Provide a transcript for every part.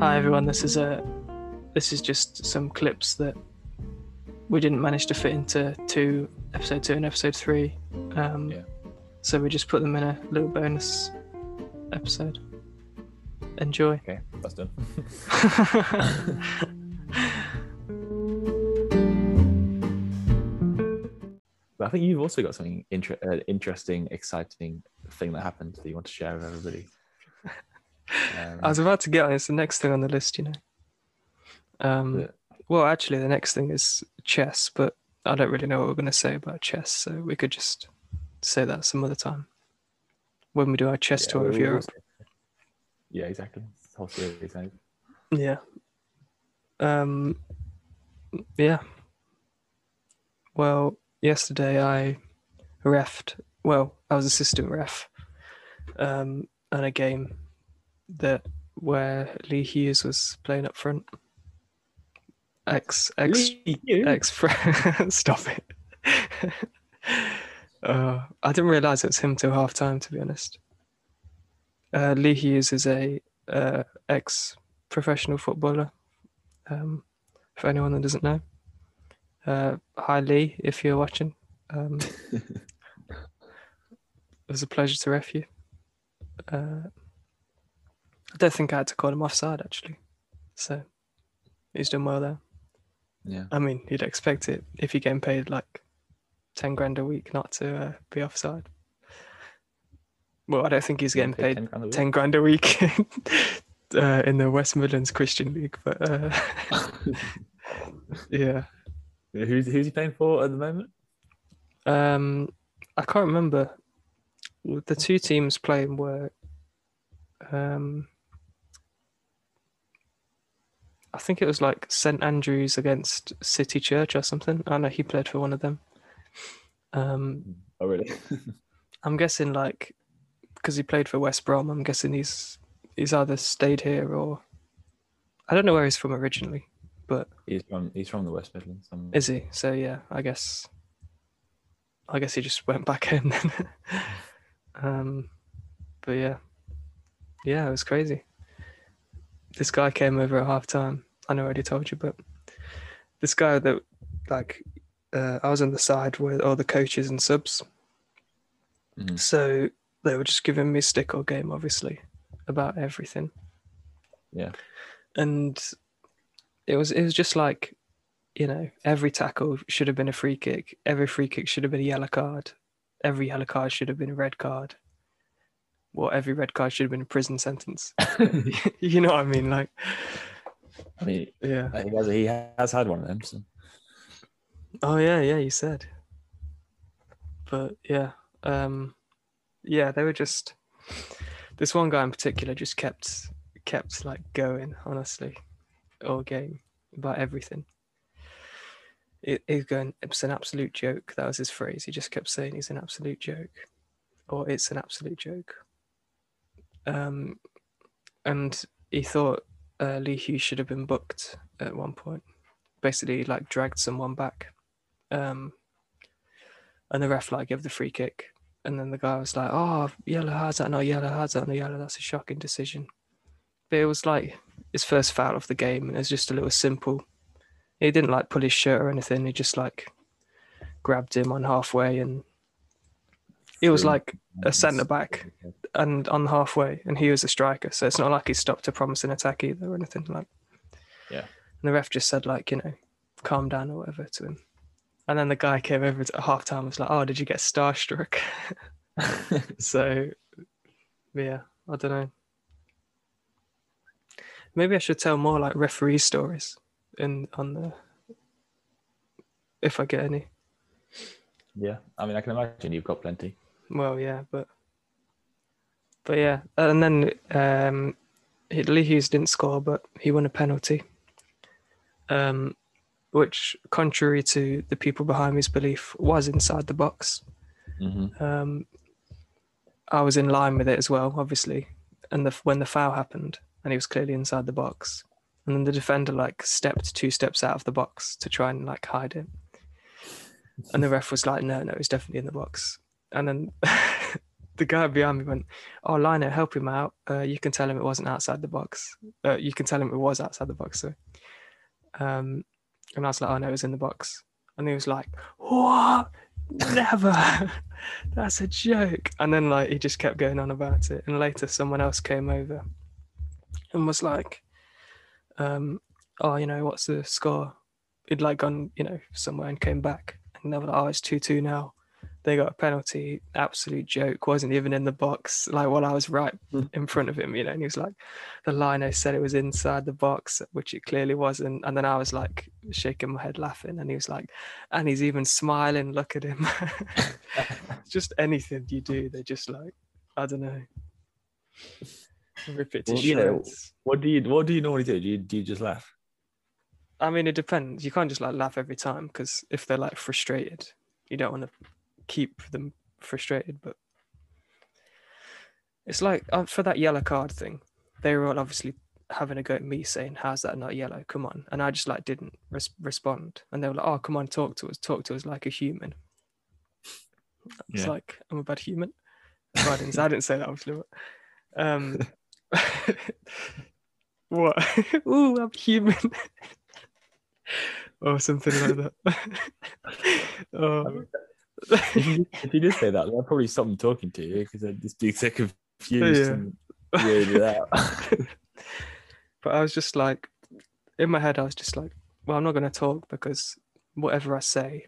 Hi everyone, this is a this is just some clips that we didn't manage to fit into two episode two and episode three. Um, Yeah. So we just put them in a little bonus episode. Enjoy. Okay, that's done. But I think you've also got something inter- uh, interesting, exciting thing that happened that you want to share with everybody. Um, I was about to get on. It's the next thing on the list, you know. Um, Yeah. well, actually, the next thing is chess, but I don't really know what we're going to say about chess, so we could just say that some other time when we do our chess yeah, tour of Europe. Yeah, exactly. Whole series. eh? Yeah. Um. Yeah. Well, yesterday I refed. Well, I was assistant ref. Um, on a game that where Lee Hughes was playing up front. Ex ex ex. Stop it. uh, I didn't realize it was him till half time. To be honest. Uh, Lee Hughes is a uh, ex professional footballer. Um, for anyone that doesn't know, uh, hi Lee, if you're watching. Um, it was a pleasure to ref you. Uh, I don't think I had to call him offside actually, so he's done well there. yeah. I mean, you'd expect it if you're getting paid like ten grand a week not to uh, be offside. Well, I don't think he's getting paid 10 grand a week? 10 grand a week uh, in the West Midlands Christian League. But uh, yeah, Who's who's he playing for at the moment? um, I can't remember. The two teams playing were, um, I think it was like St Andrews against City Church or something. I know he played for one of them. Um, Oh, really? I'm guessing like because he played for West Brom. I'm guessing he's he's either stayed here or I don't know where he's from originally, but he's from he's from the West Midlands. Is he? So yeah, I guess I guess he just went back in. Then. um, but yeah, yeah, it was crazy. This guy came over at half time. I know I already told you, but this guy that like uh, I was on the side with all the coaches and subs. mhm. So they were just giving me stick or game, obviously, about everything. Yeah. And it was it was just like, you know, every tackle should have been a free kick. Every free kick should have been a yellow card. Every yellow card should have been a red card. Well, every red card should have been a prison sentence. you know what I mean? Like, I mean, yeah. he has he has had one of them. So. Oh yeah, yeah, you said. But yeah, um, yeah, they were just. This one guy in particular just kept kept like going, honestly, all game about everything. It, was going. It's an absolute joke. That was his phrase. He just kept saying he's an absolute joke, or it's an absolute joke. Um, and he thought uh, Lee Hughes should have been booked at one point. Basically, like dragged someone back um, and the ref like gave the free kick, and then the guy was like, "Oh, yellow, that? No yellow, that? No yellow. That's a shocking decision." But it was like his first foul of the game, and it was just a little simple. He didn't like pull his shirt or anything. He just like grabbed him on halfway, and it was like a centre back and on halfway, and he was a striker. So it's not like he stopped a promising attack either or anything like. Yeah. And the ref just said like, you know, calm down or whatever to him. And then the guy came over at half time was like, Oh, did you get starstruck? so yeah, I don't know. Maybe I should tell more like referee stories in on the if I get any. yeah, I mean, I can imagine you've got plenty. Well, yeah, but but yeah, and then um, he- Lee Hughes didn't score, but he won a penalty, um, which, contrary to the people behind me's belief, was inside the box. hmm Um, I was in line with it as well, obviously, and the when the foul happened, and he was clearly inside the box, and then the defender like stepped two steps out of the box to try and like hide it, and the ref was like, "No, no, it's definitely in the box," and then the guy behind me went, "Oh, Lino, help him out. Uh, you can tell him it wasn't outside the box. Uh, you can tell him it was outside the box." So, um, and I was like, "Oh no, it was in the box." And he was like, "What? Never. That's a joke." And then like he just kept going on about it. And later, someone else came over and was like, um, "Oh, you know, what's the score?" He'd like gone, you know, somewhere and came back, and they were like, "Oh, it's two-two now." They got a penalty. Absolute joke. Wasn't even in the box. Like while I was right hmm. in front of him, you know, and he was like, the lino said it was inside the box, which it clearly wasn't. And then I was like shaking my head laughing, and he was like, and he's even smiling. Look at him. just anything you do, they're just like, I don't know. Rip it to Well, you know, what do you what do you normally do? Do you, do you just laugh? I mean, it depends. You can't just like laugh every time because if they're like frustrated, you don't want to keep them frustrated. But it's like uh, for that yellow card thing, they were all obviously having a go at me saying, "How's that not yellow? Come on!" And I just like didn't res- respond, and they were like, "Oh, come on, talk to us, talk to us like a human." It's Yeah. like I'm a bad human. I didn't, I didn't say that obviously. But, um, what? Ooh, I'm human. or something like that. oh, if, you, did say that, they'll probably stop them talking to you because I'd just be so confused Yeah. and weirded out. but I was just like, in my head, I was just like, well, I'm not going to talk because whatever I say,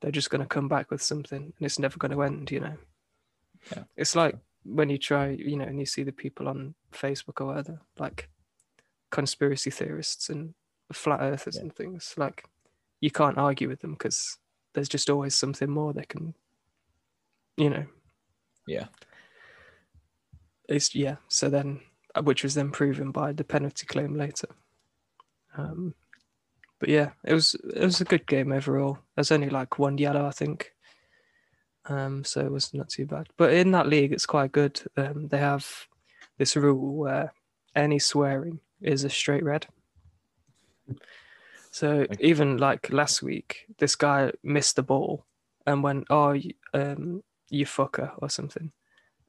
they're just going to come back with something and it's never going to end, you know? Yeah. It's like when you try, you know, and you see the people on Facebook or whatever, like conspiracy theorists and flat earthers Yeah. and things, like you can't argue with them because there's just always something more they can, you know, yeah. it's yeah so then uh, which was then proven by the penalty claim later. Um but yeah it was it was a good game overall. There's only like one yellow i think. Um so it was not too bad. But in that league it's quite good. Um they have this rule where any swearing is a straight red so Okay. even like last week this guy missed the ball and went oh you, um you fucker or something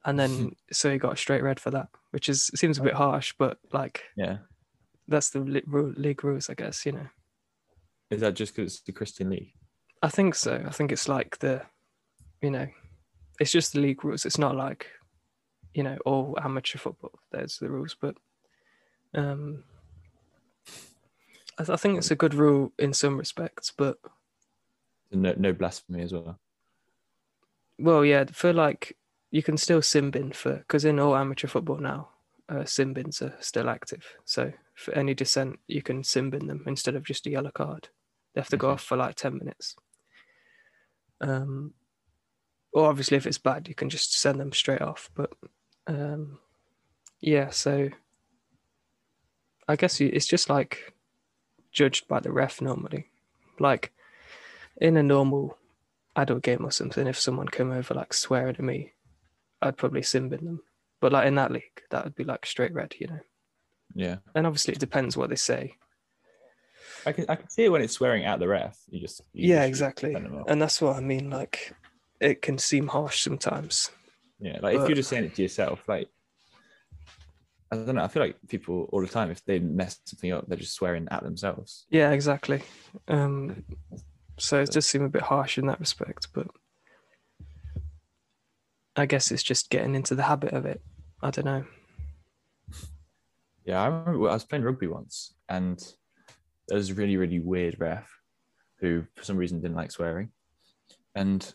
and then so he got a straight red for that, which is seems a bit harsh, but like Yeah. that's the league rules, I guess. You know, Is that just because it's the Christian League? I think so. I think it's like the, you know, it's just the league rules. It's not like, you know, all amateur football. There's the rules, but um, I, th- I think it's a good rule in some respects, but No, no blasphemy as well. well, yeah, for like you can still sin bin for because in all amateur football now, uh, sin bins are still active. So for any dissent, you can sin bin them instead of just a yellow card. They have to go Okay. off for like ten minutes. Um, or obviously if it's bad, you can just send them straight off. But um, yeah, so I guess it's just like judged by the ref normally. Like in a normal adult game or something, if someone came over like swearing at me, I'd probably sin bin them. But like in that league, that would be like straight red, you know. Yeah. And obviously it depends what they say. I can I can see it when it's swearing at the ref. You just you yeah, just exactly. send them off. And that's what I mean. Like it can seem harsh sometimes. Yeah, like if you're just saying it to yourself, like I don't know. I feel like people all the time, if they mess something up, they're just swearing at themselves. Yeah, exactly. Um, so it does seem a bit harsh in that respect, but I guess it's just getting into the habit of it. I don't know. Yeah, I remember I was playing rugby once, and there was a really really weird ref who, for some reason, didn't like swearing, and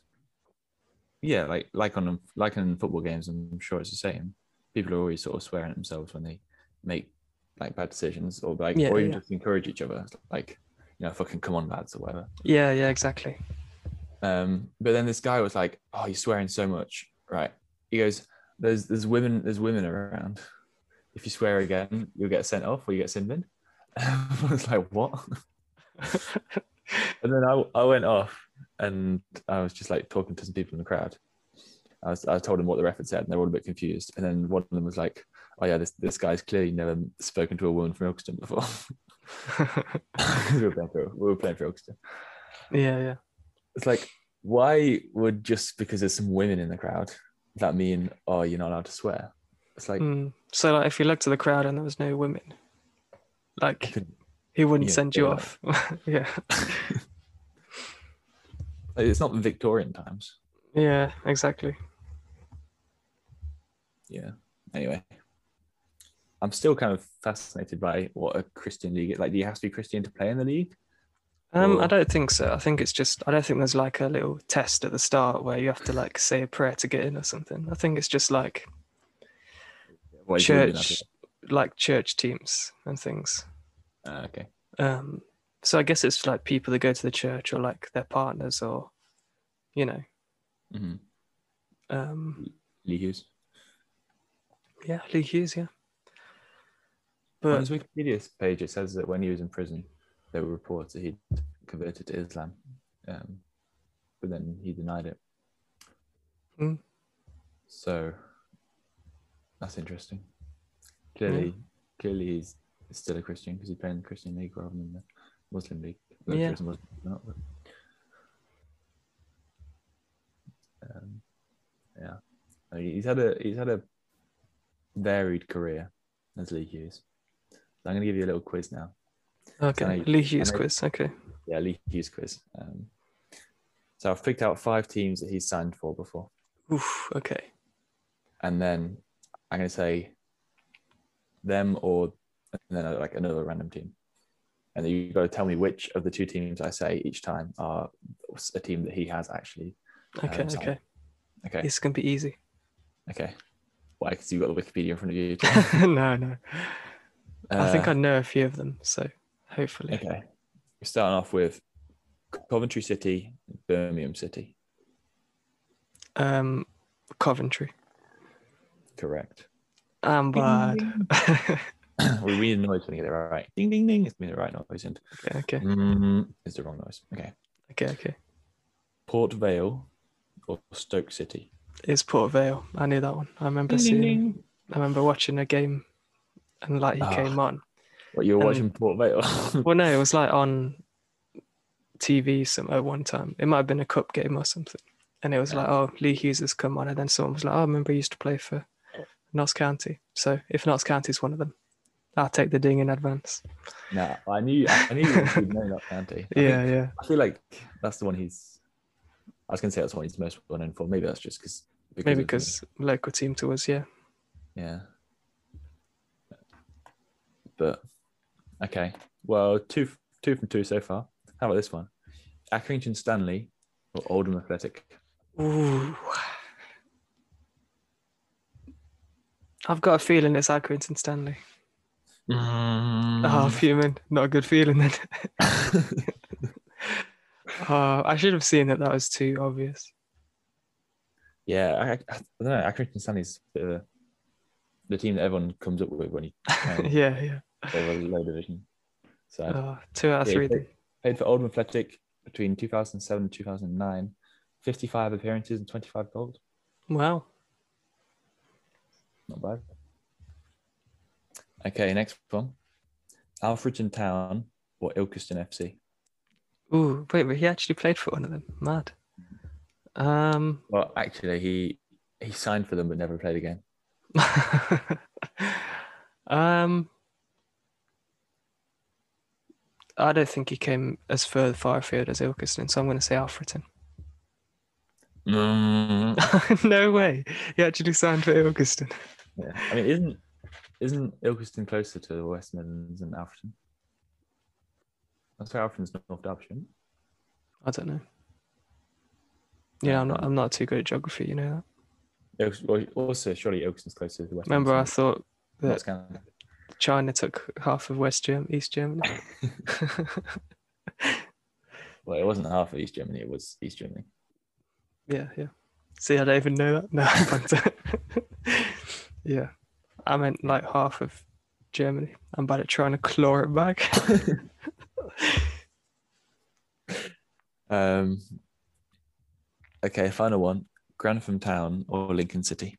yeah, like like on like in football games, I'm sure it's the same. People are always sort of swearing at themselves when they make like bad decisions, or like Yeah, or even yeah. just encourage each other, like you know, fucking come on, lads, or whatever. Yeah, yeah, exactly. Um, but then this guy was like, "Oh, you're swearing so much, right?" He goes, "There's there's women there's women around. If you swear again, you'll get sent off or you get sin bin." I was like, "What?" and then I I went off and I was just like talking to some people in the crowd. I was I told them what the ref had said, and they were all a bit confused. And then one of them was like, "Oh yeah, this this guy's clearly never spoken to a woman from Ilkeston before." we were playing for we were playing for Ilkeston. yeah, yeah. It's like, why would just because there's some women in the crowd, that mean oh you're not allowed to swear? It's like Mm. So like, if you looked at the crowd and there was no women, like he wouldn't yeah, send you off. yeah, it's not Victorian times. yeah, exactly. Yeah. Anyway, I'm still kind of fascinated by what a Christian league is. Like, do you have to be Christian to play in the league? Um, I don't think so. I think it's just I don't think there's like a little test at the start where you have to like say a prayer to get in or something. I think it's just like church, like church teams and things. Uh, okay. Um, so I guess it's like people that go to the church or like their partners or, you know, hmm um, Lee Hughes. Yeah, Lee Hughes, yeah. But On his Wikipedia page, it says that when he was in prison, there were reports that he'd converted to Islam, um, but then he denied it. Hmm. So that's interesting. Clearly, clearly he's still a Christian because he he's playing the Christian league rather than the Muslim league. Though Yeah. there is a Muslim not, but- Um, yeah, I mean, he's had a he's had a varied career as Lee Hughes. So I'm going to give you a little quiz now. okay, I- Lee Hughes I- quiz. Okay, Yeah, Lee Hughes quiz. Um, so I've picked out five teams that he's signed for before, Oof, okay, and then I'm going to say them or and then uh, like another random team, and then you got to tell me which of the two teams I say each time are a team that he has actually. okay, Um, okay. Okay, This can be easy. okay. Why? Because you've got the Wikipedia in front of you. no, no. I think Uh, I know a few of them, so hopefully. Okay. We're starting off with Coventry City, Birmingham City. Um, Coventry. Correct. I'm bad. we need a noise when you get it right. Ding ding ding. It's been the right noise and okay, okay, mm, it's the wrong noise. Okay. okay, okay. Port Vale or Stoke City. It's Port Vale. I knew that one. I remember seeing. I remember watching a game, and like he Ah. came on. What you were Um, watching Port Vale? Well, no, it was like on TV some at one time. It might have been a cup game or something, and it was like, oh, Lee Hughes has come on, and then someone was like, oh, I remember he used to play for Notts County. So if Notts County is one of them, I'll take the ding in advance. nah, I knew I knew you'd know that county. I Yeah, think- yeah. I feel like that's the one he's. I was gonna say that's the one he's most well known for. Maybe that's just because. Maybe because local team to us, yeah. Yeah. But okay. Well, two two from two so far. How about this one? Accrington Stanley or Oldham Athletic? Ooh. I've got a feeling it's Accrington Stanley. Mm. Oh, fuming. Not a good feeling then. oh, I should have seen that that was too obvious. Yeah, I, I, I don't know. Accrington Stanley's of the team that everyone comes up with when you um, yeah, yeah. over low division. So Oh, two out of Yeah, three. then. played for Oldham Athletic between 2007 and 2009. 55 appearances and 25 goals. Wow. Not bad. Okay, next one. Alfreton Town or Ilkeston FC? Ooh, wait, but he actually played for one of them. Mad. Um, Well, actually, he he signed for them but never played again. um, I don't think he came as far far afield as Ilkeston, so I'm going to say Alfreton. Mm, no way. He actually signed for Ilkeston. yeah. I mean, isn't isn't Ilkeston closer to the West Midlands than Alfreton? That's where Alfreton's North Derbyshire. I don't know. Yeah, I'm not. I'm not too good at geography. You know that. well, also, surely Ilkeston's closer to the West. Remember, I thought that China took half of West Germany, East Germany. Well, it wasn't half of East Germany; it was East Germany. yeah, yeah. See, I don't even know that. No, yeah. I meant like half of Germany. I'm bad at trying to claw it back. Um, okay, final one: Grantham Town or Lincoln City.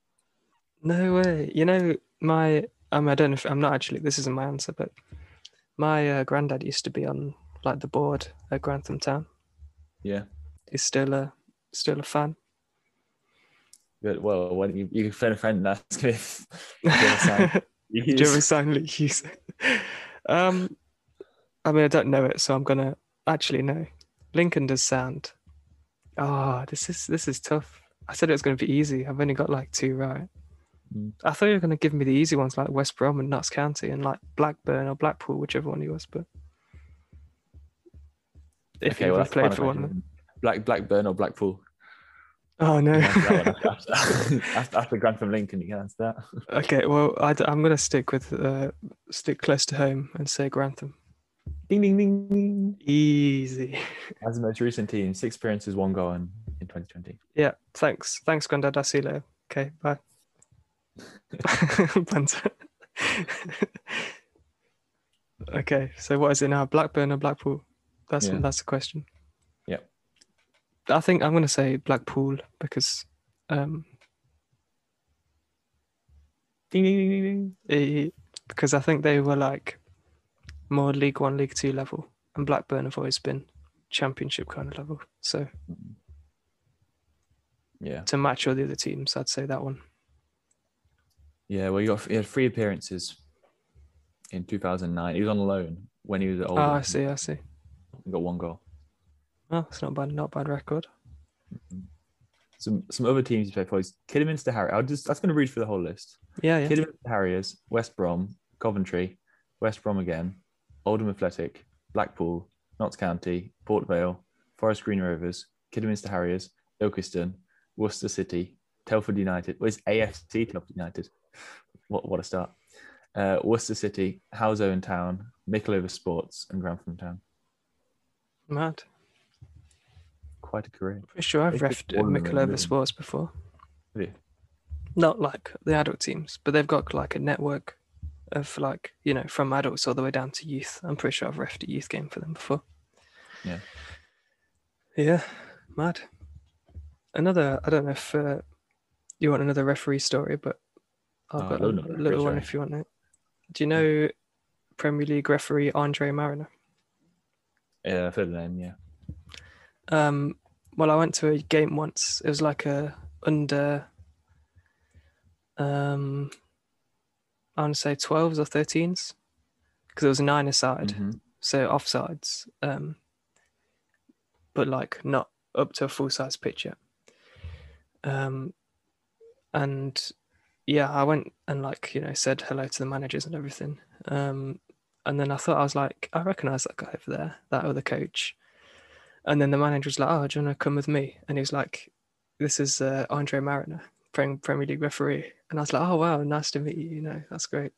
no way. You know, my um, I don't know if I'm not actually. This isn't my answer, but my uh, granddad used to be on like the board at Grantham Town. Yeah, He's still a still a fan. Good. Well, when you you can phone a friend and ask if you a sign you Do you have a sign you use? Um, I mean, I don't know it, so I'm gonna actually no. Lincoln does sound. Ah, this is this is tough. I said it was gonna be easy. I've only got like two right. Mm. I thought you were gonna give me the easy ones like West Brom and Notts County and like Blackburn or Blackpool, whichever one he was. But if okay, you well, ever that's the played for one question. Black Blackburn or Blackpool? Oh no. You can answer that one after, Grantham Lincoln, you can answer that. okay, well I, am gonna stick with uh, stick close to home and say Grantham. Ding ding ding ding. Easy. As the most recent team, six appearances, one goal in, in 2020. Yeah, thanks. Thanks, Grandad. I'll see you later. Okay, bye. Okay, so what is it now? Blackburn or Blackpool? That's Yeah. that's the question. Yeah. I think I'm gonna say Blackpool because um Ding ding ding ding ding. eh, because I think they were like more League One, League Two level, and Blackburn have always been Championship kind of level. So Yeah. to match all the other teams, I'd say that one. Yeah, well, he got he had three appearances in 2009. He was on loan when he was at Oh, Oldham. Ah, I see, I see. He got one goal. Oh, it's not bad, not bad record. Some some other teams he played for is Kidderminster Harriers. I'll just that's going to read through the whole list. Yeah, yeah. Kidderminster Harriers, West Brom, Coventry, West Brom again, Oldham Athletic, Blackpool, Notts County, Port Vale, Forest Green Rovers, Kidderminster Harriers, Ilkeston, Worcester City, Telford United. Well, it's AFC Telford United. What what a start. Uh, Worcester City, Halesowen Town, Mickleover Sports, and Grantham Town. Mad. Quite a career. Pretty sure I've refed all of them, Mickleover. Sports before. Have you? Not like the adult teams, but they've got like a network of like, you know, from adults all the way down to youth. I'm pretty sure I've refed a youth game for them before. Yeah. Yeah, mad. Another, I don't know if uh, you want another referee story, but I've Oh, got a little one if you want it. Do you know Premier League referee Andre Marriner? Yeah, I've heard the name. Yeah. Um, well, I went to a game once. It was like a under, um, I want to say 12s or 13s, because it was nine aside, Mhm. so offsides, um, but like not up to a full size pitch yet. Um, and yeah, I went and like you know said hello to the managers and everything. Um, and then I thought I was like, I recognise that guy over there, that other coach. And then the manager was like, "Oh, do you want to come with me?" And he was like, "This is uh, Andre Marriner, Premier League referee." And I was like, "Oh wow, nice to meet you. You know, that's great."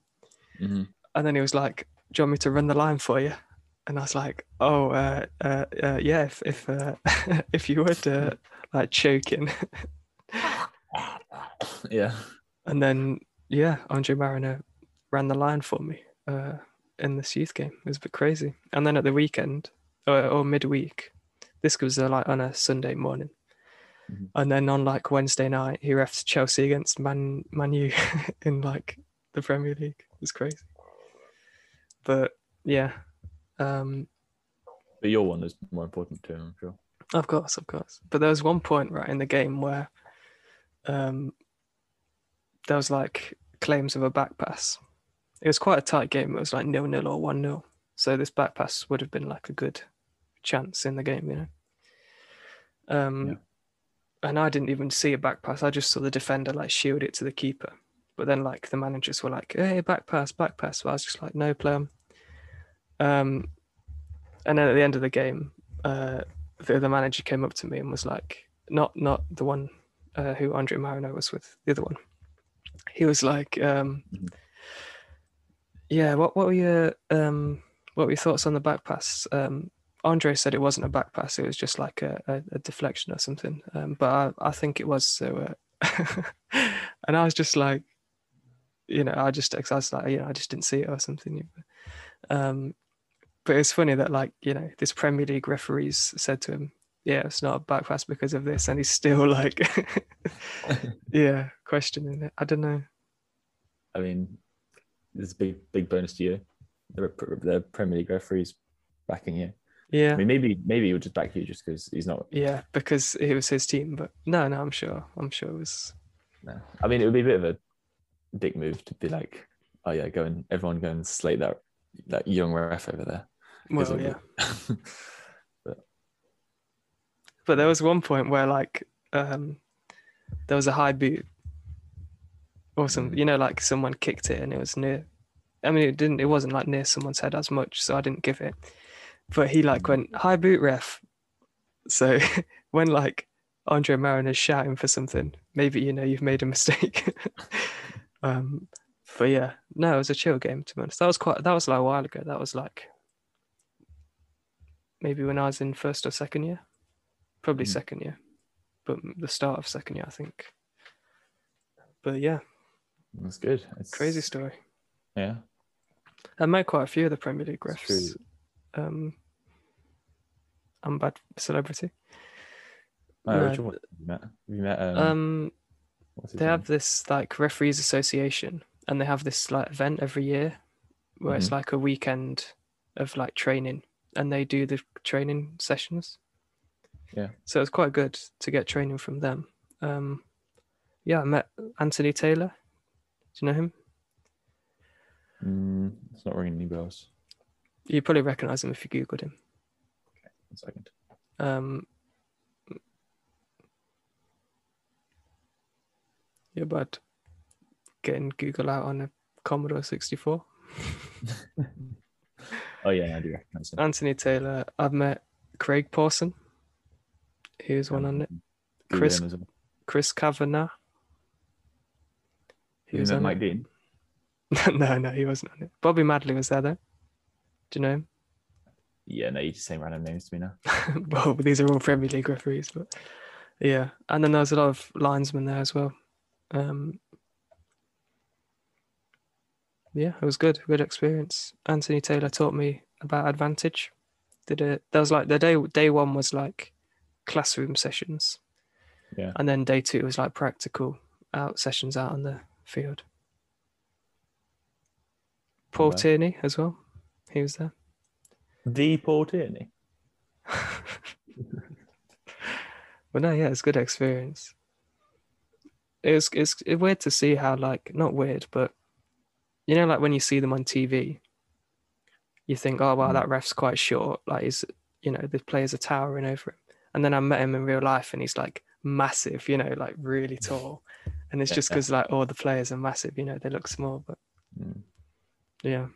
Mhm. And then he was like, "Do you want me to run the line for you?" And I was like, "Oh, uh, uh, uh, yeah, if if uh, if you would uh, like choking." Yeah. and then yeah, Andre Marriner ran the line for me uh, in this youth game. It was a bit crazy. And then at the weekend or, or midweek, this was uh, like on a Sunday morning. Mhm. And then on like Wednesday night, he refs Chelsea against Man Man U in like the Premier League. It was crazy. But yeah, um, But your one is more important to him, I'm sure. Of course, of course. But there was one point right in the game where um there was like claims of a back pass. It was quite a tight game. It was like nil nil or one 0 So this back pass would have been like a good chance in the game, you know. Um Yeah. And I didn't even see a back pass. I just saw the defender like shield it to the keeper. But then like the managers were like, Hey, back pass, back pass. So I was just like, no play. Um and then at the end of the game, uh the other manager came up to me and was like, not not the one uh, who Andre Marriner was with, the other one. He was like, um, yeah, what what were your um, what were your thoughts on the back pass? Um, Andre said it wasn't a back pass; it was just like a, a, a deflection or something. Um, but I, I think it was. So, uh, and I was just like, you know, I just I was like, you know, I just didn't see it or something. Um, but it's funny that like you know this Premier League referees said to him, "Yeah, it's not a back pass because of this," and he's still like, yeah, questioning it. I don't know. I mean, there's a big, big bonus to you. The, the Premier League referees backing you. Yeah, I mean, maybe, maybe he would just back you just because he's not. yeah, because it was his team. But no, no, I'm sure. I'm sure it was. No, I mean it would be a bit of a dick move to be like, oh yeah, go and everyone go and slate that that young ref over there. Well, yeah. would- But there was one point where like um there was a high boot or some Mm. you know like someone kicked it and it was near I mean it didn't it wasn't like near someone's head as much so I didn't give it but he like went high boot ref. So when like Andre Marin is shouting for something maybe you know you've made a mistake. Um but yeah no it was a chill game to be honest. That was quite that was like a while ago. That was like maybe when I was in first or second year. Probably Mm. second year but the start of second year I think. But yeah. That's good. It's crazy story. Yeah. I met quite a few of the Premier League refs um I'm bad celebrity Oh, No. which one have you met? You met um, um they name? have this like referees association and they have this like event every year where it's Mhm. like a weekend of like training and they do the training sessions Yeah. so it's quite good to get training from them um yeah i met anthony taylor do you know him Mm, it's not ringing any bells. You probably recognize him if you googled him Okay, One second. um yeah but getting google out on a commodore 64 Oh yeah, I do recognize him. Anthony Taylor. I've met Craig Pawson. He was one on it. Chris- well. Chris Kavanagh. He was on Mike Dean? no, no, he wasn't on it. Bobby Madley was there though. Do you know him? Yeah, no, you just saying random names to me now. well, these are all Premier League referees, but yeah. And then there was a lot of linesmen there as well. Um, yeah, it was good, good experience. Anthony Taylor taught me about advantage. Did it? That was like the day. Day one was like classroom sessions, Yeah. and then day two was like practical out sessions out on the field. Paul Okay. Tierney as well. He was there. The Paul Tierney. But no, yeah, it's a good experience. It was it's it's weird to see how like not weird, but you know, like when you see them on TV, you think, oh wow, that ref's quite short. Like he's you know, the players are towering over him. And then I met him in real life and he's like massive, you know, like really tall. And it's just because like all the players are massive, you know, they look small, but Mm, yeah.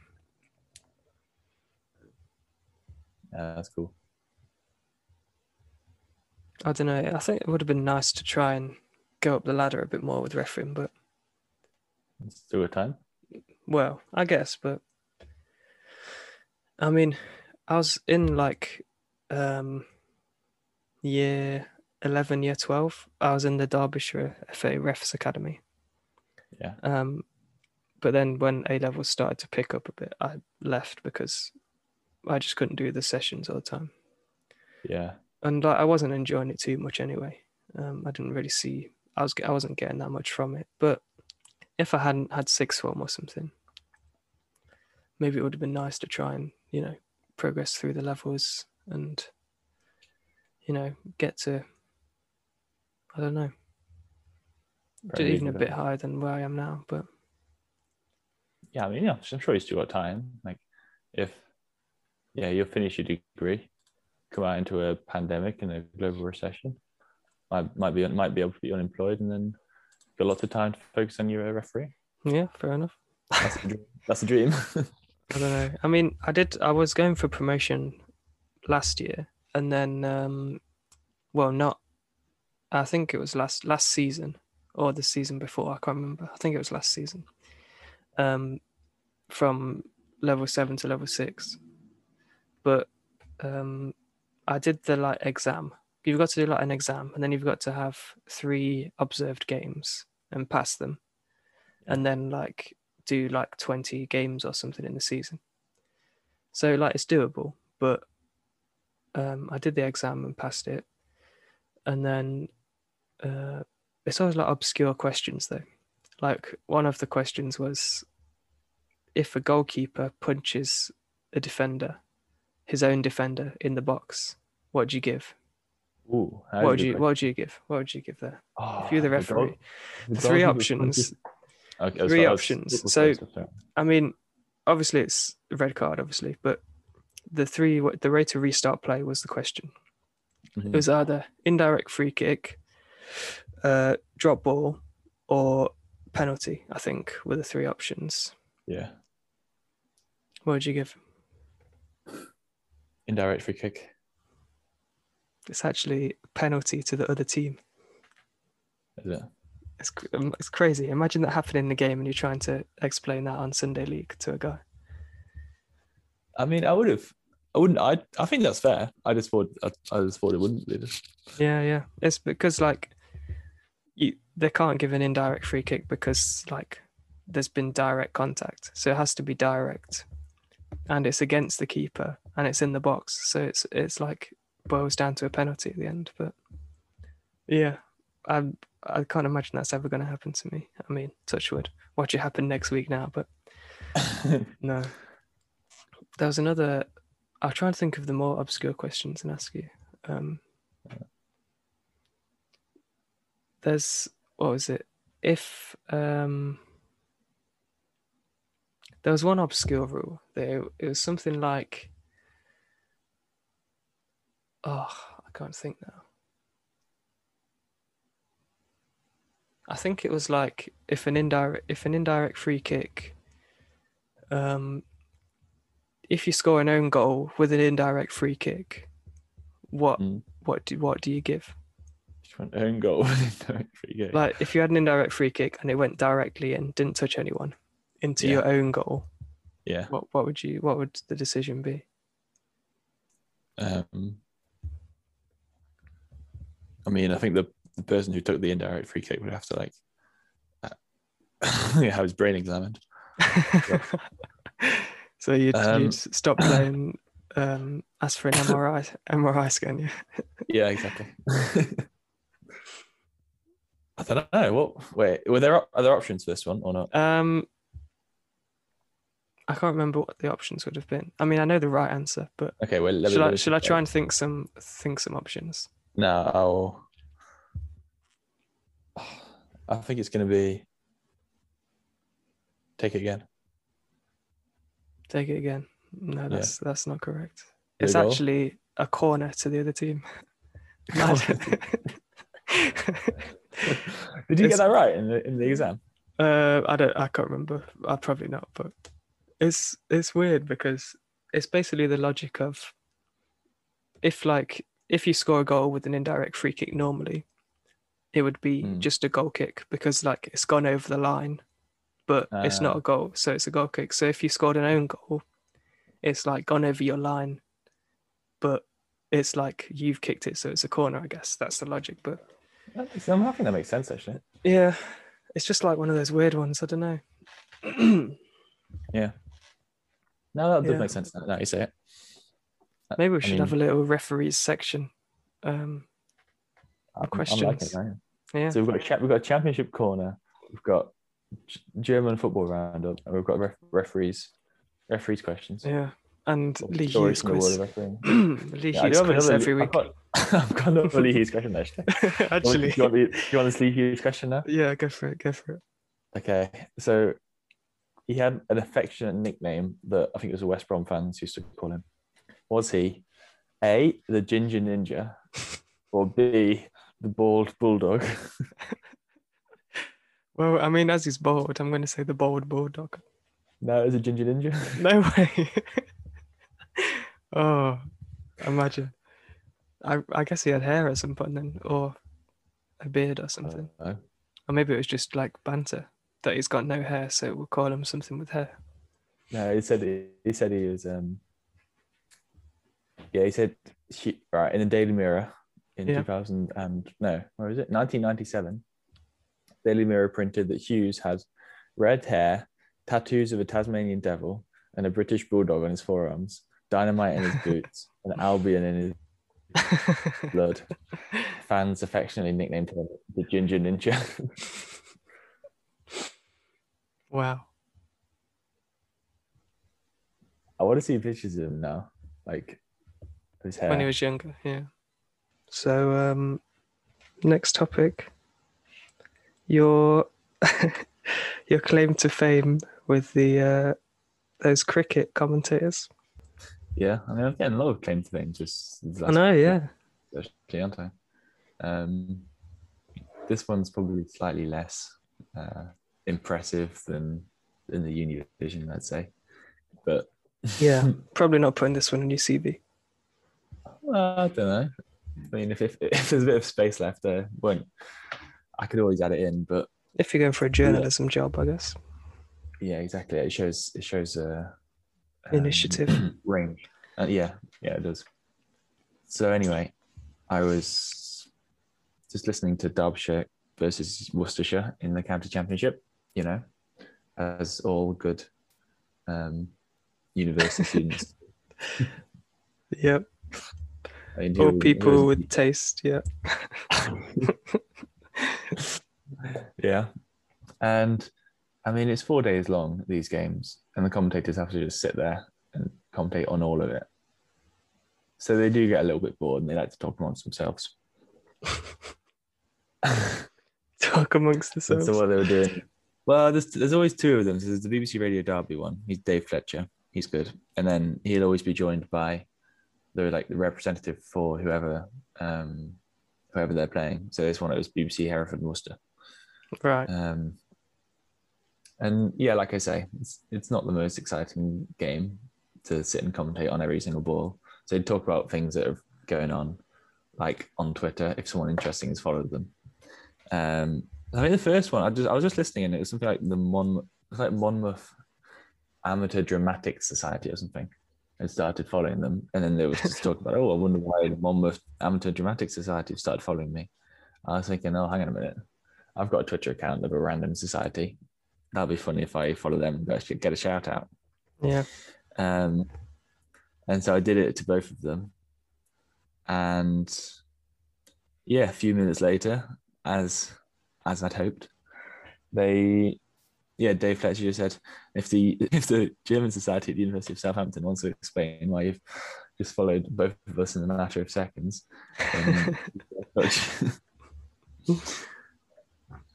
Yeah, that's cool. I don't know. I think it would have been nice to try and go up the ladder a bit more with refereeing, but It's still a time. Well, I guess, but I mean, I was in like um year 11, year 12. I was in the Derbyshire FA Refs Academy. Yeah. Um, but then when A levels started to pick up a bit, I left because I just couldn't do the sessions all the time. Yeah. And I wasn't enjoying it too much anyway. Um, I didn't really see, I was, I wasn't getting that much from it. But if I hadn't had sixth form or something, maybe it would have been nice to try and you know progress through the levels and you know get to I don't know even a bit higher than where I am now. But Yeah, I mean, yeah, I'm sure you still got time. Like, if yeah, you'll finish your degree, come out into a pandemic and a global recession, might might be might be able to be unemployed, and then got lots of time to focus on your uh, referee. yeah, fair enough. That's a dream. That's the dream. I don't know. I mean, I did. I was going for promotion last year, and then, um, well, not. I think it was last last season or the season before. I can't remember. I think it was last season. Um, from level seven to level six, but um, I did the like exam. You've got to do like an exam, and then you've got to have three observed games and pass them, and then like do like 20 games or something in the season. So like it's doable, but um, I did the exam and passed it. And then uh, it's always like obscure questions though. Like one of the questions was if a goalkeeper punches a defender, his own defender in the box, what would you give? Ooh, what would you. What would you give? What would you give there? Oh, if you're the referee, the the three options. Okay, three so options. So- I mean, obviously it's a red card, obviously, but the three the rate to restart play was the question. Mhm. It was either indirect free kick, uh, drop ball, or penalty. I think were the three options. yeah, What would you give? Indirect free kick. It's actually a penalty to the other team. Is it? It's um, it's crazy. Imagine that happening in the game and you're trying to explain that on Sunday League to a guy. I mean, I would have. I wouldn't. I. I think that's fair. I just thought. I, I just thought it wouldn't be. This. Yeah, yeah. It's because like you they can't give an indirect free kick because like there's been direct contact. So it has to be direct. And it's against the keeper and it's in the box. So it's it's like boils down to a penalty at the end. But yeah. I I can't imagine that's ever gonna happen to me. I mean, touch wood. Watch it happen next week now, but no. There was another I'll try and think of the more obscure questions and ask you. Um there's what was it if um there was one obscure rule there it was something like oh i can't think now i think it was like if an indirect if an indirect free kick um if you score an own goal with an indirect free kick what Mm. what do what do you give went own goal. indirect free kick. like if you had an indirect free kick and it went directly in, didn't touch anyone into Yeah. your own goal, yeah. what what would you what would the decision be? Um. I mean, I think the the person who took the indirect free kick would have to like uh, have his brain examined. so you'd, Um, you'd stop playing, um, ask for an MRI MRI scan. Yeah. Yeah, exactly. I don't know. What? Wait, were there are there options for this one or not? Um, I can't remember what the options would have been. I mean, I know the right answer, but Okay, well, me- should I should I try and think some think some options? No, I'll. I think it's going to be. Take it again. Take it again. No, that's that's not correct. It's goal? actually a corner to the other team. Did you It's- get that right in the in the exam? Uh, I don't. I can't remember. I probably not. But it's it's weird because it's basically the logic of if like if you score a goal with an indirect free kick normally, it would be Mm. just a goal kick because like it's gone over the line, but it's not Ah. a goal, so it's a goal kick. So if you scored an own goal, it's like gone over your line, but it's like you've kicked it, so it's a corner. I guess that's the logic. But makes- I'm happy that makes sense actually. yeah, it's just like one of those weird ones. I don't know. Yeah. No, that does Yeah. make sense now, now you say it. Maybe we I should have a little referees section. Um, I'm, I'm liking questions. it now. yeah, So we've got a we've got a championship corner. We've got German football roundup, and we've got ref- referees referees questions. yeah, and Lee Hughes quiz. Lee Yeah, Hughes quiz every I've week. got, I've got another Lee Hughes question actually. Actually, do you want the, do you want this Lee Hughes question now? yeah, go for it. Go for it. Okay, so he had an affectionate nickname that I think it was the West Brom fans used to call him. Was he A, the Ginger Ninja, or B, the Bald Bulldog? Well, I mean, as he's bald, I'm going to say the Bald bulldog. no, it was a Ginger Ninja. No way. oh, imagine. I I guess he had hair at some point then, or a beard or something, or maybe it was just like banter that he's got no hair, so we'll call him something with hair. no, he said he, he said he was. Um, yeah, he said she, right in the Daily Mirror in Yeah. 2000 and no, where is it? 1997. Daily Mirror printed that Hughes has red hair, tattoos of a Tasmanian devil, and a British bulldog on his forearms, dynamite in his boots, and Albion in his blood. Fans affectionately nicknamed him the Ginger Ninja. wow. I want to see pictures of him now, like his hair. When he was younger, yeah. So, um, next topic. Your your claim to fame with the uh, those cricket commentators. Yeah, I mean, I'm getting a lot of claim to fame just. I know, yeah. Actually, aren't I? Um, this one's probably slightly less uh, impressive than in the uni division, I'd say. But Yeah, probably not putting this one in your CV. well, I don't know. I mean, if, if if there's a bit of space left there, won't I could always add it in, but If you're going for a journalism job, I guess. yeah, exactly. It shows it shows a Initiative. range. Uh, yeah, yeah, it does. So anyway, I was just listening to Derbyshire versus Worcestershire in the county championship. You know, as all good um, university students. Yep. I mean, Or people isn't- with taste. Yeah. yeah. And I mean, it's four days long, these games, and the commentators have to just sit there and commentate on all of it. So they do get a little bit bored and they like to talk amongst themselves. Talk amongst That's themselves. what they were doing. Well, there's, there's always two of them. So there's the BBC Radio Derby one. He's Dave Fletcher. He's good. And then he'll always be joined by the like the representative for whoever um whoever they're playing. So this one it was BBC Hereford and Worcester. Right. Um, and yeah, like I say, it's it's not the most exciting game to sit and commentate on every single ball. So they talk about things that are going on, like on Twitter, if someone interesting has followed them. Um, I think the first one, I just I was just listening, and it was something like the Mon, it was like Monmouth Amateur Dramatic Society or something. I started following them, and then there was just talk about, oh, I wonder why the Monmouth Amateur Dramatic Society started following me. I was thinking, oh, hang on a minute, I've got a Twitter account of a random society. That'd be funny if I follow them and get a shout out. Yeah. Um, and so I did it to both of them. And yeah, a few minutes later, as as I'd hoped, they yeah, Dave Fletcher just said if the if the German Society at the University of Southampton wants to explain why you've just followed both of us in a matter of seconds, then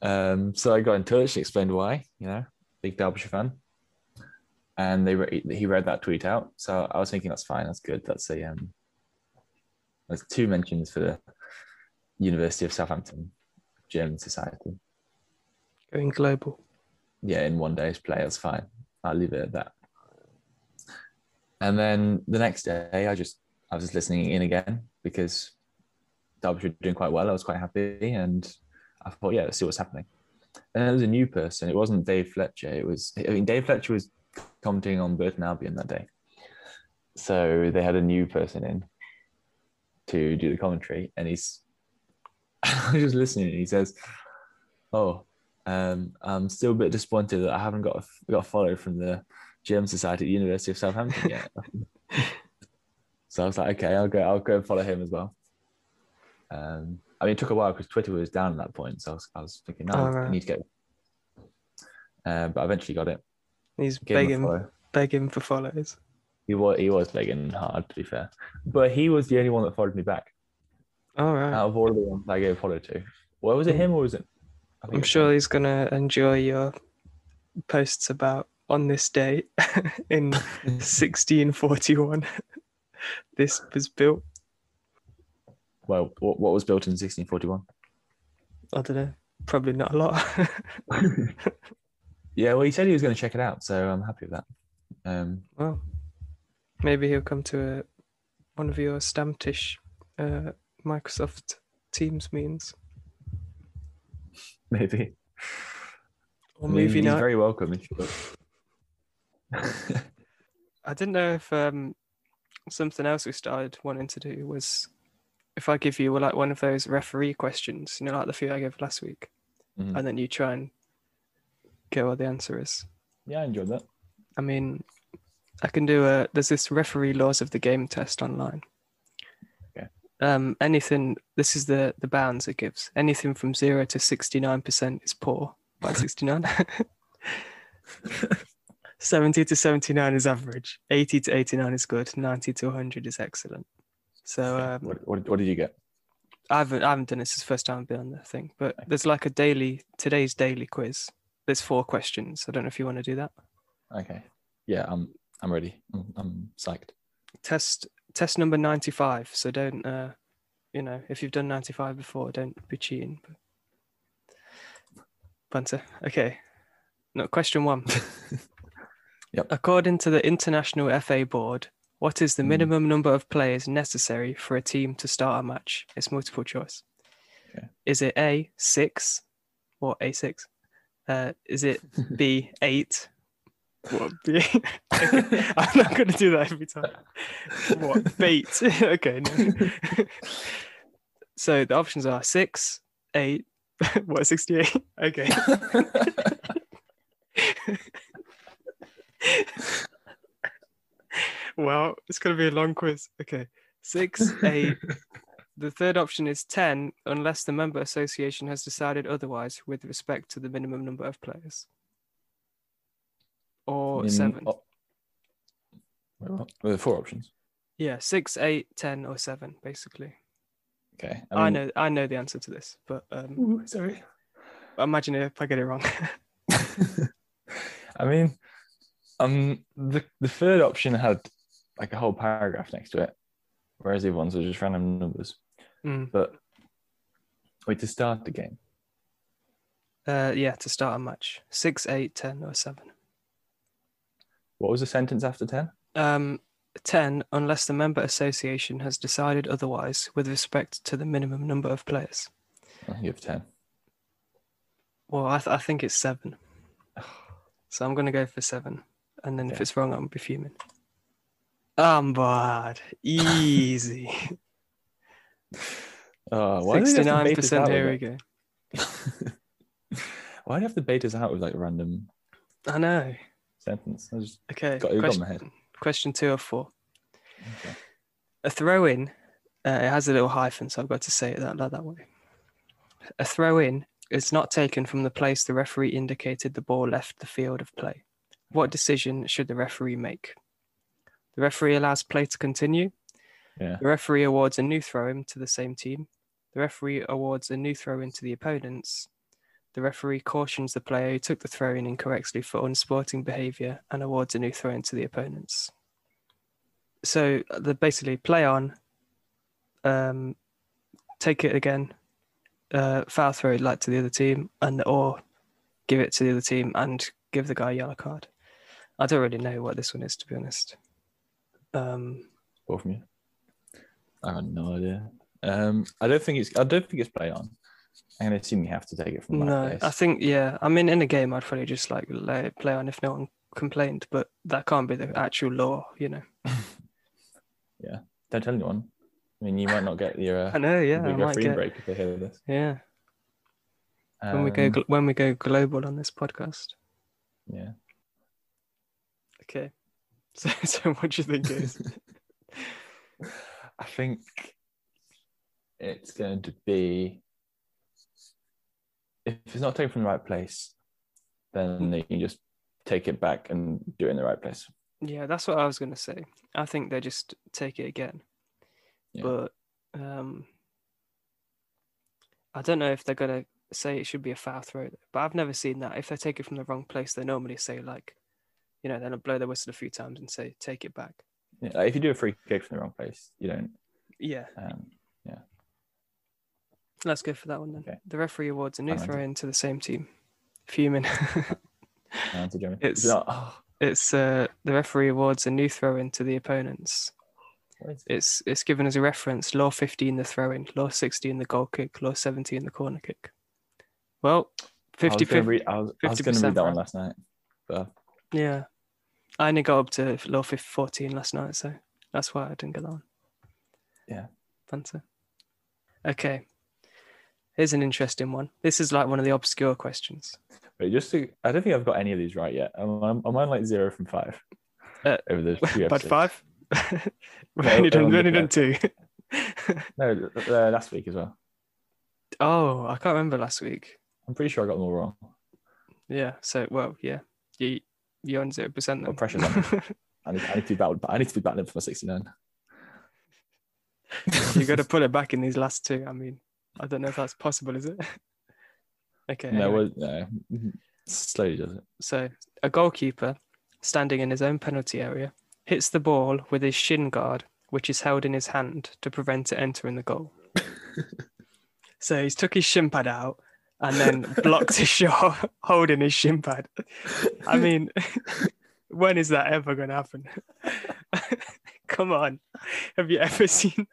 um, so I got in touch, explained why, you know, big Derbyshire fan. And they re- he read that tweet out. So I was thinking that's fine, that's good. That's a um there's two mentions for the University of Southampton German Society. Going global. Yeah, in one day's play, that's fine. I'll leave it at that. And then the next day I just I was just listening in again because Derbyshire were doing quite well. I was quite happy and I thought, yeah, let's see what's happening. And there was a new person. It wasn't Dave Fletcher. It was, I mean, Dave Fletcher was commenting on Burton Albion that day. So they had a new person in to do the commentary. And he's, I was just listening. And he says, Oh, um, I'm still a bit disappointed that I haven't got a, got a follow from the German Society at the University of Southampton yet. so I was like, okay, I'll go, I'll go and follow him as well. Um, I mean, it took a while because Twitter was down at that point, so I was, I was thinking, no, Oh, I need to get. Uh, but I eventually got it. He's Gave begging, begging for follows. He was he was begging hard, to be fair, but he was the only one that followed me back All right. out of all the ones I gave a follow to. Well, was it him or was it? I'm it sure him. he's gonna enjoy your posts about on this day in 1641. this was built. Well, what, what was built in 1641? I don't know. Probably not a lot. Yeah, well, he said he was going to check it out, so I'm happy with that. Um, well, maybe he'll come to a, one of your Stammtisch uh, Microsoft Teams means. maybe. or I mean, movie he's night. very welcome. I didn't know if um, something else we started wanting to do was if I give you like one of those referee questions, you know, like the few I gave last week, Mhm. and then you try and get what the answer is. Yeah, I enjoyed that. I mean, I can do a. There's this referee laws of the game test online. Um, anything. This is the the bounds it gives. Anything from zero to sixty nine percent is poor. By sixty nine. 70 to 79 is average 80 to 89 is good 90 to 100 is excellent so um, what, what, what did you get? I haven't I haven't done this. It's the first time I've been on the thing, but there's like a daily today's daily quiz. There's four questions. I don't know if you want to do that. Okay. Yeah, I'm I'm ready. I'm, I'm psyched. Test test number ninety five. So don't uh, you know if you've done ninety five before, don't be cheating. Punter. Okay. No question one. Yep. According to the International FA Board, what is the Hmm. minimum number of players necessary for a team to start a match? It's multiple choice. Okay. Is it A six or A six? Uh, is it B eight? What B? Okay, I'm not going to do that every time. What bait? okay. No. so the options are six, eight. what sixty-eight? Okay. well, it's going to be a long quiz. Okay. Six, eight. the third option is 10, unless the member association has decided otherwise with respect to the minimum number of players. Or Min- seven. oh. What? Well, there are four options. Yeah, six, eight, ten, or seven, basically. Okay. I, mean- know I know the answer to this, but um, Ooh, sorry. imagine if I get it wrong. I mean, um, the the third option had like a whole paragraph next to it, whereas the other ones were just random numbers. Mm. But wait to start the game. uh, yeah, to start a match. Six, eight, ten, or seven. What was the sentence after ten? Um, 10, unless the member association has decided otherwise with respect to the minimum number of players. You have ten. Well, I, th- I think it's seven. So I'm going to go for seven. And then if it's wrong, I'm be fuming. I'm bad. Easy. Why do they have to bait us 69%. Here we go. why do you have to bait us out with like random I know. Sentence? I just Okay. got, in question, my head. question two of four. Okay. A throw in, uh, it has a little hyphen, so I've got to say it that, that, that way. A throw in is not taken from the place the referee indicated the ball left the field of play. What decision should the referee make? The referee allows play to continue. Yeah. The referee awards a new throw in to the same team. The referee awards a new throw in to the opponents. The referee cautions the player who took the throw in incorrectly for unsporting behaviour and awards a new throw in to the opponents. So the basically play on, um, take it again, uh, foul throw it like to the other team, and or give it to the other team and give the guy a yellow card. I don't really know what this one is to be honest. Um, Both from you. I have no idea. Um, I don't think it's. I don't think it's play on. I'm gonna assume you have to take it from that no, place. I think yeah. I mean, in a game, I'd probably just like it play on if no one complained, but that can't be the actual law, you know. Yeah, don't tell anyone. I mean, you might not get your uh, I know, yeah, I might get break if they hear this. yeah. When we go Um, gl- when we go global on this podcast. yeah. Okay. So, so what do you think is? I think it's going to be if it's not taken from the right place, then you can just take it back and do it in the right place. yeah, that's what I was gonna say. I think they just take it again, Yeah. but um, I don't know if they're gonna say it should be a foul throw. But I've never seen that. If they take it from the wrong place, they normally say like, you know, they'll blow their whistle a few times and say take it back. Yeah, like if you do a free kick from the wrong place, you don't. Yeah, Um, let's go for that one then. Okay. The referee awards a new throw in to the same team. Fuming. It's- oh, it's uh, the referee awards a new throw in to the opponents. it? It's it's given as a reference. Law 15 the throw in, law 16 the goal kick, law 17 the corner kick. Well, I was going to read, was, was gonna 50% read that one last night, but Yeah. I only got up to law 50, 14 last night, so that's why I didn't get that one. Yeah. Fancy. Okay. Here's an interesting one. This is like one of the obscure questions. But just to, I don't think I've got any of these right yet. I'm, I'm, I'm on like zero from five Uh, over the few But five? we've No, only done, on we've the only done two. No, uh, last week as well. oh, I can't remember last week. I'm pretty sure I got them all wrong. Yeah. So, well, yeah. You, you're on 0% then. Well, pressure's on. I need, I need to be battled. I need to be battling for my 69. you got to pull it back in these last two. I mean, I don't know if that's possible, is it? okay. No, anyway. well, no. Mm-hmm. Slowly does it. So, a goalkeeper standing in his own penalty area hits the ball with his shin guard, which is held in his hand to prevent it entering the goal. so he's took his shin pad out and then blocked his shot holding his shin pad. I mean, when is that ever going to happen? Come on. Have you ever seen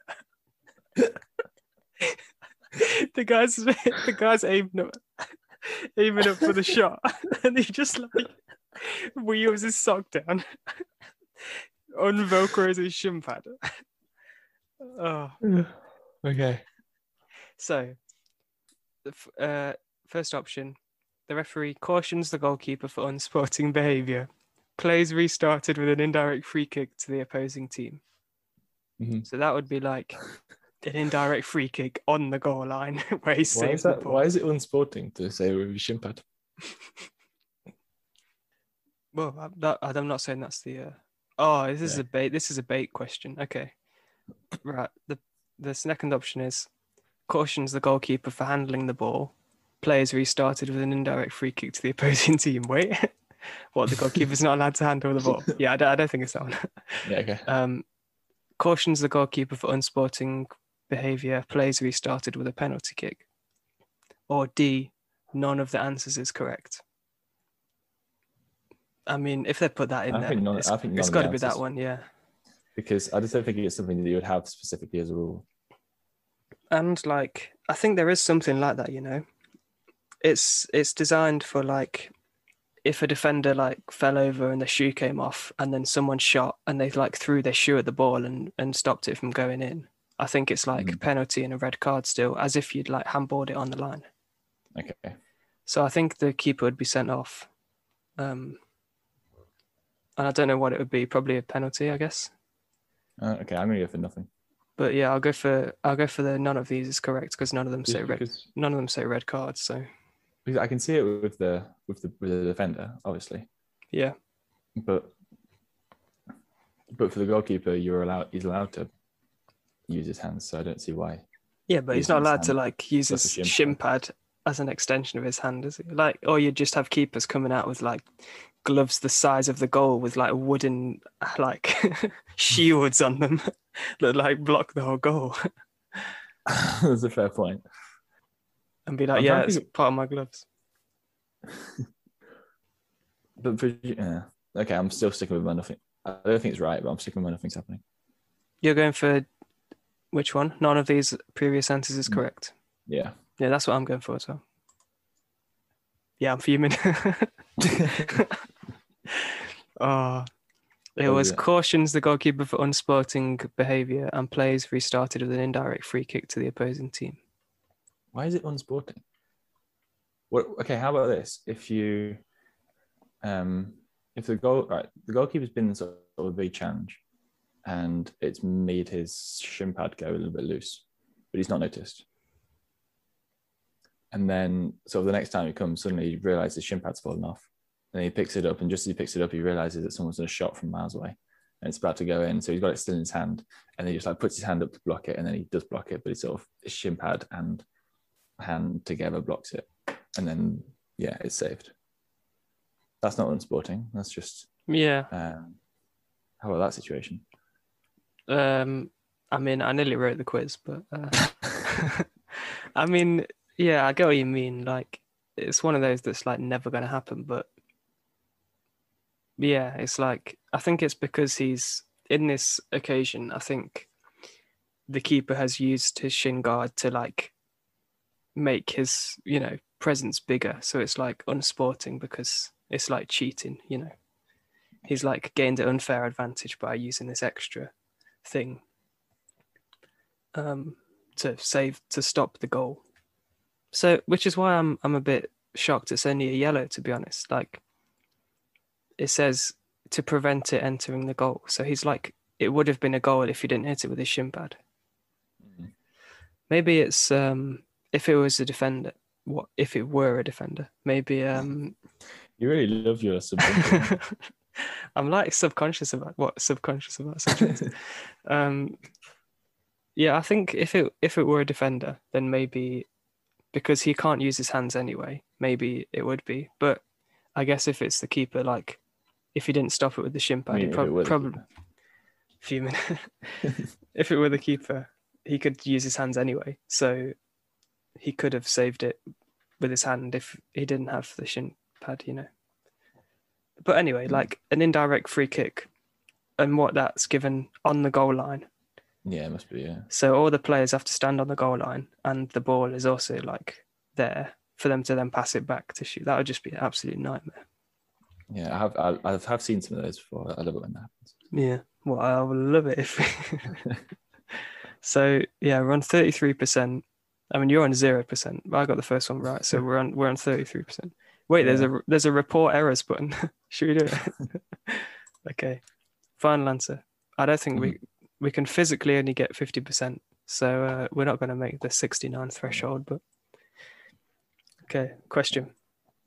the guy's the guy's aiming up, aiming up for the shot and he just like wheels his sock down, unvelcros his shin pad. Oh, Okay. so the uh, first option, the referee cautions the goalkeeper for unsporting behaviour. Plays restarted with an indirect free kick to the opposing team. Mhm. So that would be like an indirect free kick on the goal line where he Why is that? Why is it unsporting to say with your shin pad? Well, I'm not, I'm not saying that's the. Uh... Oh, this is Yeah. a bait. This is a bait question. Okay, right. The the second option is cautions the goalkeeper for handling the ball. Players restarted with an indirect free kick to the opposing team. Wait, what? The goalkeeper's not allowed to handle the ball? Yeah, I don't, I don't think it's that one. Yeah. Okay. Um, cautions the goalkeeper for unsporting behaviour. Plays restarted with a penalty kick. Or D, none of the answers is correct. I mean, if they put that in I there, think none- it's, I think it's got to be that one, yeah. Because I just don't think it's something that you would have specifically as a rule. And like, I think there is something like that, you know. It's it's designed for like, if a defender like fell over and the shoe came off, and then someone shot and they like threw their shoe at the ball and and stopped it from going in. I think it's like a Mhm. penalty and a red card still, as if you'd like handballed it on the line. Okay. So I think the keeper would be sent off. Um, and I don't know what it would be. Probably a penalty, I guess. Uh, okay. I'm gonna go for nothing. But yeah, I'll go for I'll go for the none of these is correct because none of them say red. None of them say red cards. So because I can see it with the with the with the defender, obviously, yeah, but but for the goalkeeper, you're allowed. He's allowed to use his hands, so I don't see why. yeah, but he's not allowed to like use his shin shin pad as an extension of his hand, is he? Like, or you just have keepers coming out with like gloves the size of the goal with like wooden like shields on them that like block the whole goal That's a fair point. and be like, I'm yeah, it's think part of my gloves. But for, yeah. okay, I'm still sticking with my nothing. I don't think it's right, but I'm sticking with my nothing's happening. You're going for which one? None of these previous answers is Mm. correct. Yeah. Yeah, that's what I'm going for as well. Yeah, I'm fuming. oh, it was it? cautions the goalkeeper for unsporting behaviour and plays restarted with an indirect free kick to the opposing team. Why is it unsporting? What? Okay, how about this? If you, um, if the goal right, the goalkeeper's been in sort of a big challenge, and it's made his shin pad go a little bit loose, but he's not noticed. And then, so the next time he comes, suddenly he realizes his shin pad's fallen off, and he picks it up, and just as he picks it up, he realizes that someone's done a shot from miles away, and it's about to go in. So he's got it still in his hand, and he just like puts his hand up to block it, and then he does block it, but it's sort of his shin pad and hand together blocks it, and then yeah, it's saved. That's not unsporting. That's just Yeah, um, how about that situation? Um, I mean, I nearly wrote the quiz, but uh, I mean, yeah, I get what you mean. Like, it's one of those that's like never going to happen, but yeah, it's like I think it's because he's in this occasion. I think the keeper has used his shin guard to like make his you know presence bigger, so it's like unsporting because it's like cheating. You know, he's like gained an unfair advantage by using this extra thing um, to save to stop the goal. So, which is why I'm I'm a bit shocked. It's only a yellow, to be honest. Like, it says to prevent it entering the goal. So he's like, it would have been a goal if he didn't hit it with his shin pad. Mhm. Maybe it's um if it was a defender. What if it were a defender? Maybe um You really love your subjective. I'm like subconscious about what subconscious about subjects. um Yeah, I think if it if it were a defender, then maybe because he can't use his hands anyway, maybe it would be. But I guess if it's the keeper, like if he didn't stop it with the shin pad, I he mean, prob- probably keeper. fuming. if it were the keeper, he could use his hands anyway, so he could have saved it with his hand if he didn't have the shin pad, you know. But anyway, like an indirect free kick, and what that's given on the goal line. Yeah, it must be. Yeah. So all the players have to stand on the goal line, and the ball is also like there for them to then pass it back to shoot. That would just be an absolute nightmare. Yeah, I have. I, I have seen some of those before. I love it when that happens. Yeah. Well, I would love it if. so yeah, we're on thirty three percent. I mean, you're on zero percent. But I got the first one right, so we're on we're on thirty three percent. Wait, there's a there's a report errors button. Should we do it? okay. Final answer. I don't think we we can physically only get fifty percent, so uh, we're not going to make the sixty nine threshold. But okay, question.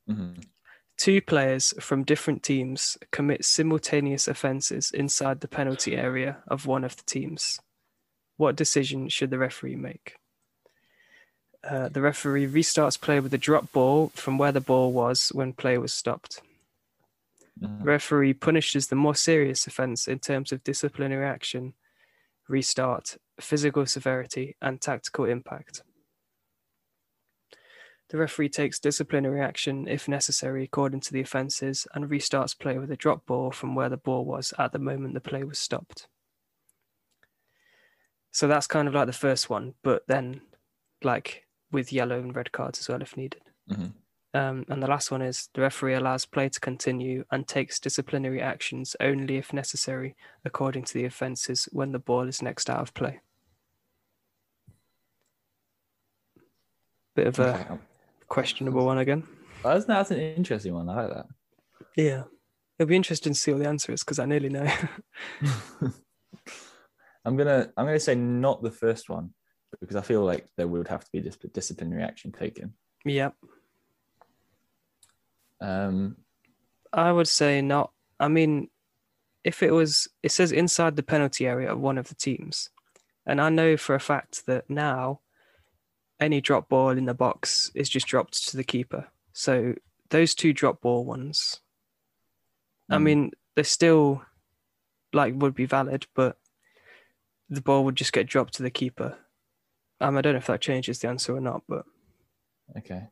Mhm. Two players from different teams commit simultaneous offences inside the penalty area of one of the teams. What decision should the referee make? Uh, the referee restarts play with a drop ball from where the ball was when play was stopped. Mhm. The referee punishes the more serious offence in terms of disciplinary action, restart, physical severity, and tactical impact. The referee takes disciplinary action if necessary according to the offences and restarts play with a drop ball from where the ball was at the moment the play was stopped. So that's kind of like the first one, but then like with yellow and red cards as well if needed. Mhm. Um, and the last one is the referee allows play to continue and takes disciplinary actions only if necessary according to the offences when the ball is next out of play. Bit of a questionable one again. That's, that's an interesting one. I like that. Yeah. It'll be interesting to see what the answer is because I nearly know. I'm gonna I'm gonna say not the first one because I feel like there would have to be this disciplinary action taken. yep. Um, I would say not. I mean, if it was, it says inside the penalty area of one of the teams. And I know for a fact that now any drop ball in the box is just dropped to the keeper. So those two drop ball ones, I Mm. mean, they're still like would be valid, but the ball would just get dropped to the keeper. Um, I don't know if that changes the answer or not, but okay,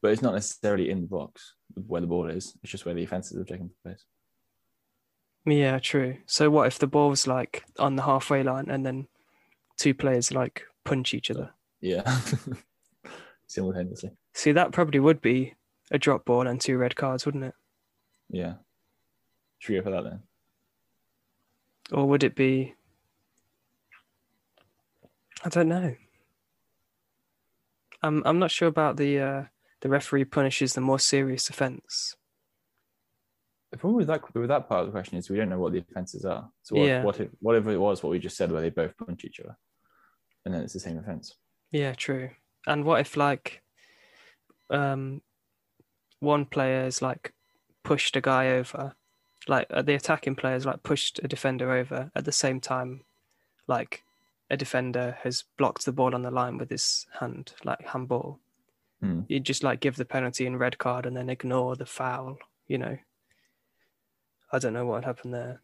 but it's not necessarily in the box where the ball is. It's just where the offences have taken place. Yeah, true. So what if the ball was like on the halfway line and then two players like punch each other? Yeah, simultaneously. See, that probably would be a drop ball and two red cards, wouldn't it? Yeah. Should we go for that then? Or would it be? I don't know. I'm I'm not sure about the uh, the referee punishes the more serious offence. The problem with that with that part of the question is we don't know what the offences are. So what, Yeah. what if whatever it was, what we just said, where they both punch each other, and then it's the same offence. Yeah, true. And what if like um one player is like pushed a guy over, like uh, the attacking player's like pushed a defender over at the same time, like a defender has blocked the ball on the line with his hand, like handball. Hmm. You just like give the penalty and red card and then ignore the foul, you know. I don't know what happened there.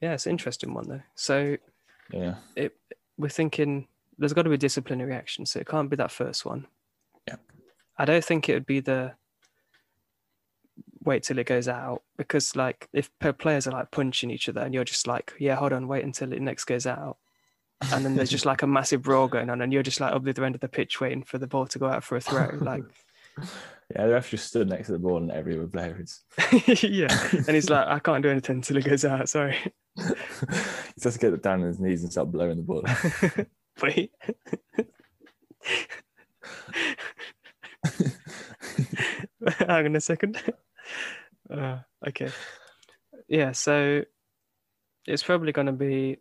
Yeah, it's an interesting one though. So Yeah. it, we're thinking there's got to be disciplinary action, so it can't be that first one. Yeah. I don't think it would be the wait till it goes out because, like, if players are like punching each other and you're just like, yeah, hold on, wait until it next goes out, and then there's just like a massive brawl going on, and you're just like up the other end of the pitch waiting for the ball to go out for a throw, like, Yeah, the ref just stood next to the ball and every other player is. yeah, and he's like, I can't do anything until it goes out. Sorry, he has to get down on his knees and start blowing the ball. wait. Hang on a second. Uh, okay. Yeah, so it's probably going to be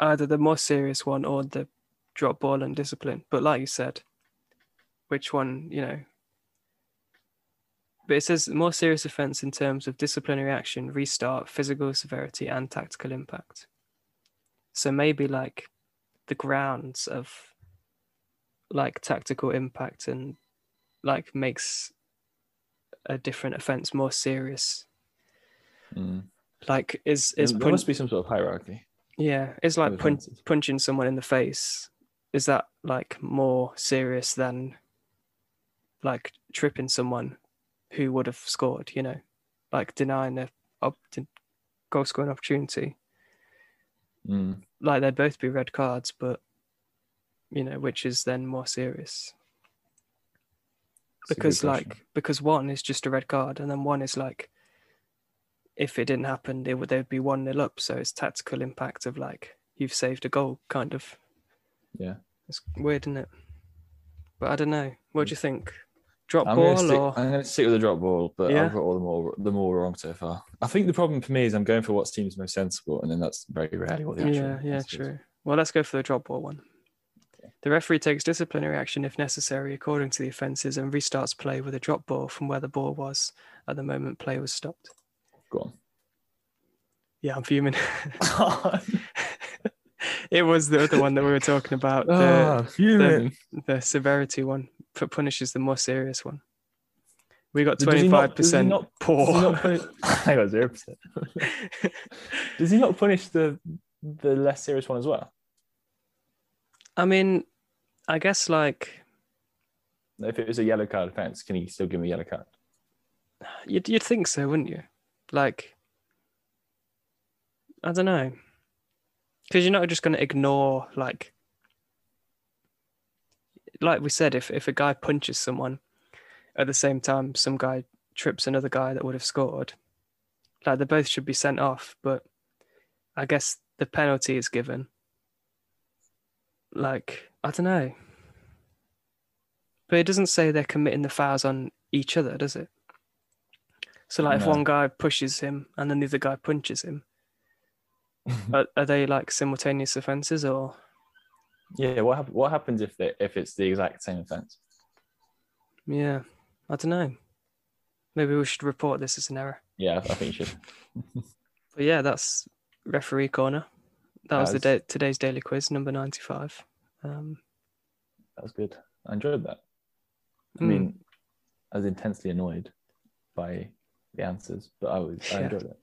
either the more serious one or the drop ball and discipline. But like you said, which one, you know? But it says more serious offence in terms of disciplinary action, restart, physical severity, and tactical impact. So maybe like the grounds of like tactical impact and like makes a different offense more serious. Mm. Like is is there pun- must be some sort of hierarchy. Yeah, it's like punching someone in the face. Is that like more serious than like tripping someone who would have scored? You know, like denying a op- goal scoring opportunity. Mm. like they'd both be red cards, but you know, which is then more serious good because like because one is just a red card, and then one is like if it didn't happen, it would they'd be one nil up. So it's tactical impact of like you've saved a goal, kind of. yeah, It's weird, isn't it? But I don't know. What do you think? Drop I'm ball stick, or I'm gonna stick with the drop ball, but Yeah. I've got all the more the more wrong so far. I think the problem for me is I'm going for what seems most sensible, and then that's very rarely what the actual yeah, yeah, is. true. Well, let's go for the drop ball one. The referee takes disciplinary action if necessary according to the offences and restarts play with a drop ball from where the ball was at the moment play was stopped. Go on. Yeah, I'm fuming. it was the other one that we were talking about, the, Ah, fuming. the severity one, punishes the more serious one. We got not- 25% does not- poor. Does he not punish? I got zero percent. Does he not punish the the less serious one as well? I mean, I guess like If it was a yellow card offense, can he still give him a yellow card? you'd, you'd think so, wouldn't you? Like, I don't know. Because you're not just going to ignore, like, like we said, if, if a guy punches someone at the same time, some guy trips another guy that would have scored, like, they both should be sent off. But I guess the penalty is given. Like, I don't know. But it doesn't say they're committing the fouls on each other, does it? So, like, if one guy pushes him and then the other guy punches him, are, are they like simultaneous offences or? Yeah. What hap- what happens if they, if it's the exact same offense? Yeah, I don't know. Maybe we should report this as an error. Yeah, I think you should. But yeah, that's referee corner. That was the day, today's daily quiz, number ninety-five. Um, That was good. I enjoyed that. I mm, mean, I was intensely annoyed by the answers, but I was I enjoyed it.